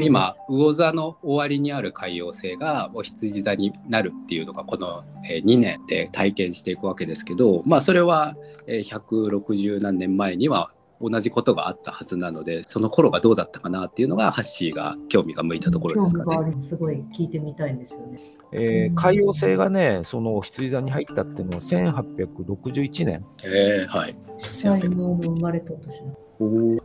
今魚座の終わりにある海洋星がお羊座になるっていうのがこの2年で体験していくわけですけどまあそれは160何年前には同じことがあったはずなのでその頃がどうだったかなっていうのがハッシーが興味が向いたところですかね。すごい聞いてみたいんですよね。えー、海洋星がね、その羊座に入ったっていうのは1861年。えー、はい。生まれた年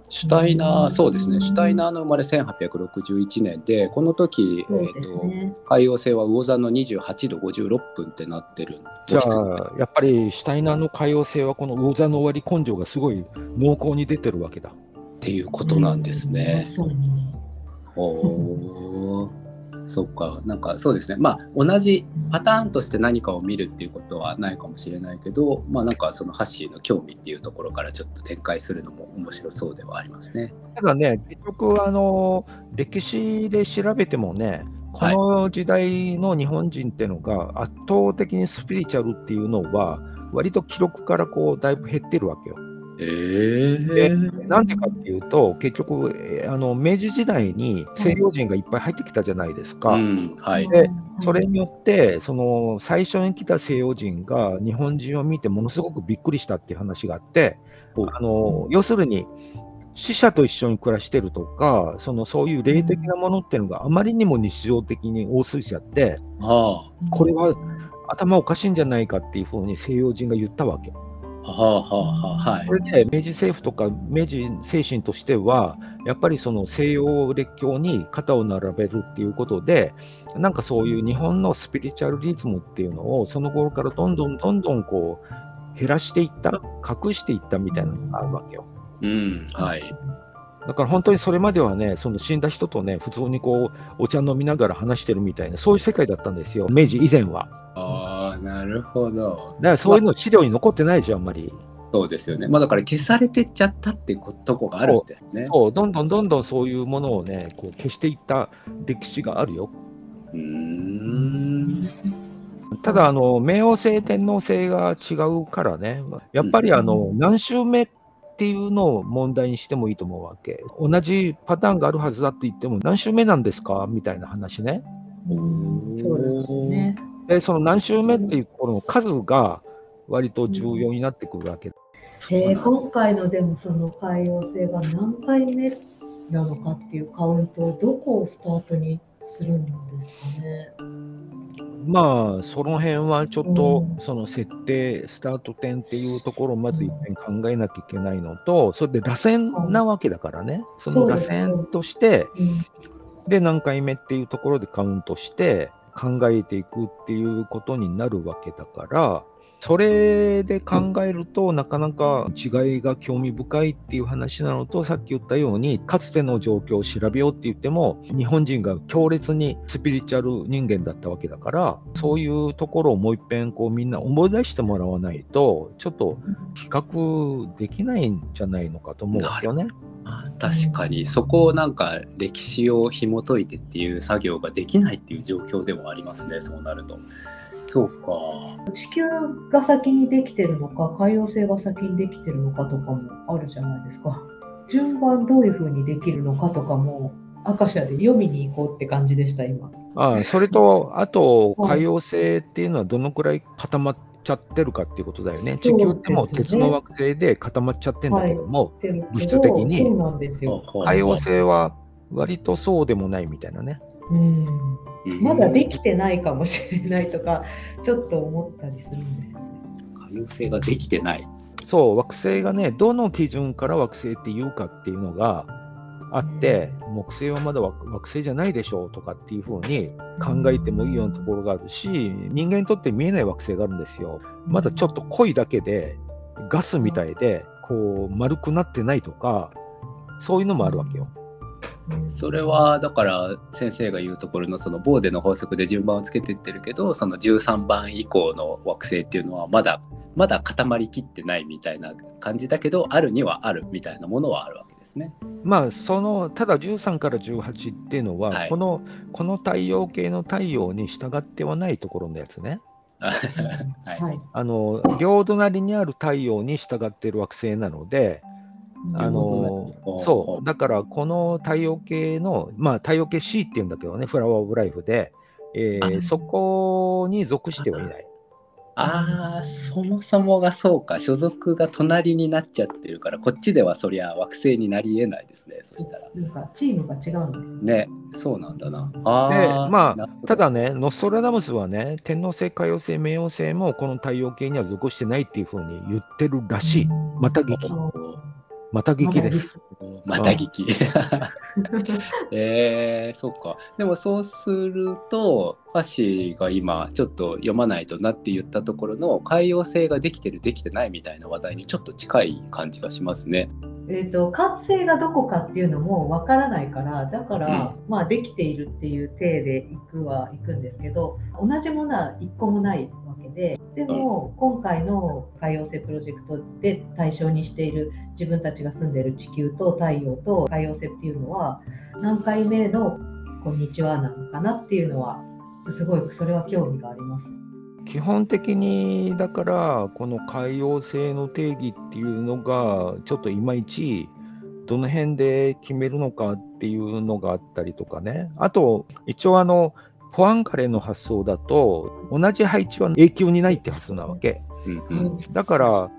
シュタイナー、そうですね、シュタイナーの生まれ1861年で、この時、ね、えーと、海洋星は魚座の28度56分ってなってるじゃあ、やっぱりシュタイナーの海洋星は、この魚座の終わり根性がすごい濃厚に出てるわけだ。っていうことなんですね。うん、おそっか、なんかそうですね、まあ、同じパターンとして何かを見るっていうことはないかもしれないけど、まあ、なんかそのハッシーの興味っていうところからちょっと展開するのも面白そうではありますね。ただね、結局、あの歴史で調べてもね、この時代の日本人っていうのが圧倒的にスピリチュアルっていうのは、割と記録からこうだいぶ減ってるわけよ。えー、なんでかっていうと、結局、あの明治時代に西洋人がいっぱい入ってきたじゃないですか。うんはい、でそれによって、その最初に来た西洋人が日本人を見てものすごくびっくりしたっていう話があって、あの要するに、死者と一緒に暮らしてるとか、そのそういう霊的なものっていうのがあまりにも日常的に多すぎちゃって、はあ、これは頭おかしいんじゃないかっていうふうに西洋人が言ったわけ。はあはあはい、これで明治政府とか明治精神としては、やっぱりその西洋列強に肩を並べるっていうことで、なんかそういう日本のスピリチュアルリズムっていうのを、その頃からどんどんどんどんこう減らしていった、隠していったみたいなのがあるわけよ。うんはいだから本当にそれまではね、その死んだ人とね、普通にこう、お茶飲みながら話してるみたいな、そういう世界だったんですよ、明治以前は。なるほど。だからそういうの資料に残ってないでしょ、あんまり。そうですよね。まあだから消されてっちゃったっていうとこがあるんですね。そうどんどんどんどんそういうものをね、こう消していった歴史があるよ。うんただあの、冥王星、天王星が違うからね、やっぱりあの、何週目っていうのを問題にしてもいいと思うわけ。同じパターンがあるはずだって言っても、何週目なんですか？みたいな話ね。そうですね。で、その何週目っていうこの数が割と重要になってくるわけ。えー、今回のでもその海洋性が何回目なのかっていうカウントをどこをスタートにするんですかね？まあ、その辺はちょっと、その設定、スタート点っていうところをまず一遍考えなきゃいけないのと、それで螺旋なわけだからね、その螺旋として、で、何回目っていうところでカウントして、考えていくっていうことになるわけだから、それで考えると、なかなか違いが興味深いっていう話なのと、さっき言ったように、かつての状況を調べようって言っても、日本人が強烈にスピリチュアル人間だったわけだから、そういうところをもう一遍こうみんな思い出してもらわないと、ちょっと比較できないんじゃないのかと思うんですよね。確かにそこをなんか歴史を紐解いてっていう作業ができないっていう状況でもありますねそうなると。そうか。地球が先にできてるのか、海洋星が先にできてるのかとかもあるじゃないですか。順番どういうふうにできるのかとかも、アカシアで読みに行こうって感じでした、今。ああそれと、あと、海洋星っていうのはどのくらい固まっちゃってるかっていうことだよね。地球っても鉄の惑星で固まっちゃってんだけども、はい、物質的に。そうなんですよ。海洋星は割とそうでもないみたいなね。うんまだできてないかもしれないとか、ちょっと思ったりするんですよね。可能性ができてない。そう、惑星がね、どの基準から惑星っていうかっていうのがあって、木星はまだ惑星じゃないでしょうとかっていうふうに考えてもいいようなところがあるし、人間にとって見えない惑星があるんですよ。まだちょっと濃いだけで、ガスみたいで、こう丸くなってないとか、そういうのもあるわけよ。それはだから先生が言うところのそのボーデの法則で順番をつけていってるけどその13番以降の惑星っていうのはまだまだ固まりきってないみたいな感じだけどあるにはあるみたいなものはあるわけですね。まあそのただ13から18っていうのは、はい、このこの太陽系の太陽に従ってはないところのやつね。はい、あの両隣にある太陽に従っている惑星なので、あのそう、だからこの太陽系の、まあ、太陽系 C っていうんだけどね、フラワー・オブ・ライフで、えー、そこに属してはいない。ああ、そもそもがそうか、所属が隣になっちゃってるから、こっちではそりゃ惑星になりえないですね、そしたら。なんかチームが違うんですね。そうなんだな。あで、まあ、ただね、ノストラダムスはね、天王星、海王星、冥王星もこの太陽系には属してないっていうふうに言ってるらしい。また劇。また劇です。また劇。えー、そっか。でもそうすると、ファシが今ちょっと読まないとなって言ったところの海洋性ができてるできてないみたいな話題にちょっと近い感じがしますね。えーと、活性がどこかっていうのもわからないからだから、うん、まあ、できているっていう体でいくはいくんですけど同じものは1個もないででも、今回の海洋性プロジェクトで対象にしている自分たちが住んでいる地球と太陽と海洋性っていうのは何回目の「こんにちは」なのかなっていうのはすごいそれは興味があります。基本的にだからこの海洋性の定義っていうのがちょっといまいちどの辺で決めるのかっていうのがあったりとかねあと一応あのポアンカレの発想だと同じ配置は永久にないって発想なわけ、だから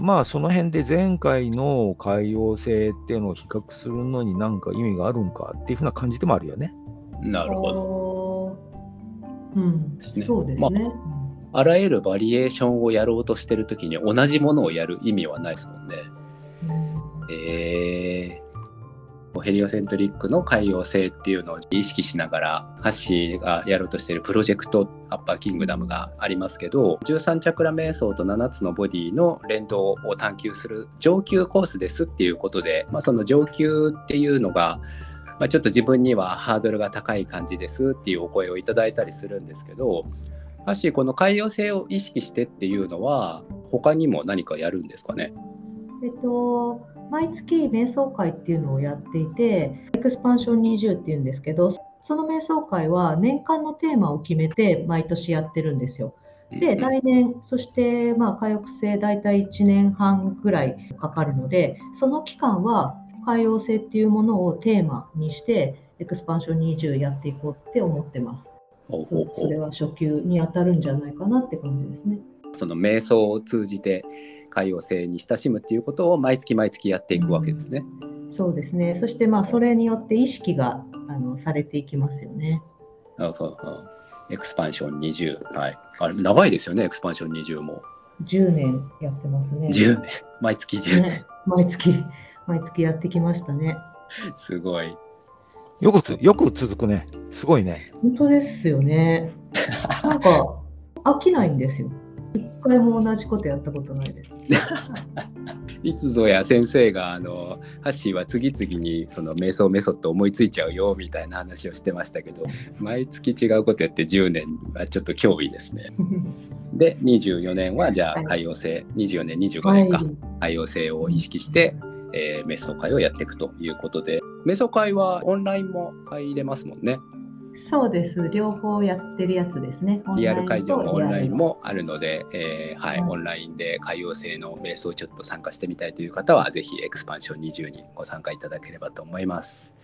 まあその辺で前回の海洋性っていうのを比較するのに何か意味があるんかっていうふうな感じでもあるよね。なるほど。うん、そうですね。まあ、あらゆるバリエーションをやろうとしてる時に同じものをやる意味はないですもんね。うん、えーヘリオセントリックの海洋性っていうのを意識しながらハッシーがやろうとしているプロジェクトアッパーキングダムがありますけど13チャクラ瞑想と7つのボディの連動を探求する上級コースですっていうことで、まあ、その上級っていうのがまあ、ちょっと自分にはハードルが高い感じですっていうお声をいただいたりするんですけどハッシーこの海洋性を意識してっていうのは他にも何かやるんですかね？えっと毎月瞑想会っていうのをやっていて、エクスパンション20っていうんですけど、その瞑想会は年間のテーマを決めて毎年やってるんですよ。で、来年、そしてまあ火浴性大体1年半ぐらいかかるので、その期間は海洋性っていうものをテーマにして、エクスパンション20やっていこうって思ってます。それは初級に当たるんじゃないかなって感じですね。その瞑想を通じて海洋性に親しむっていうことを毎月毎月やっていくわけですね。うん、そうですね。そしてまあそれによって意識があのされていきますよね。ああエクスパンション20。はい。あれ長いですよね、エクスパンション20も。10年やってますね。10年。毎月10年。ね、毎月、毎月やってきましたね。すごい。よくつ、よく続くね。すごいね。本当ですよね。なんか、飽きないんですよ。一回も同じことやったことないです。いつぞや先生があのハッシーは次々にその瞑想メソッド思いついちゃうよみたいな話をしてましたけど 毎月違うことやって10年はちょっと脅威ですね。で24年はじゃあ海洋性、はい、24年25年か、はい、海洋性を意識して、えー、瞑想会をやっていくということで瞑想会はオンラインも入れますもんね。そうです。両方やってるやつですね。リアル会場もオンラインもあるので、えー、はい、はい、オンラインで海洋性の瞑想をちょっと参加してみたいという方は、ぜひエクスパンション20にご参加いただければと思います。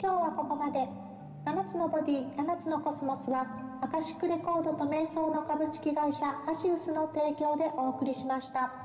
今日はここまで。7つのボディ、7つのコスモスは、アカシックレコードと瞑想の株式会社アシウスの提供でお送りしました。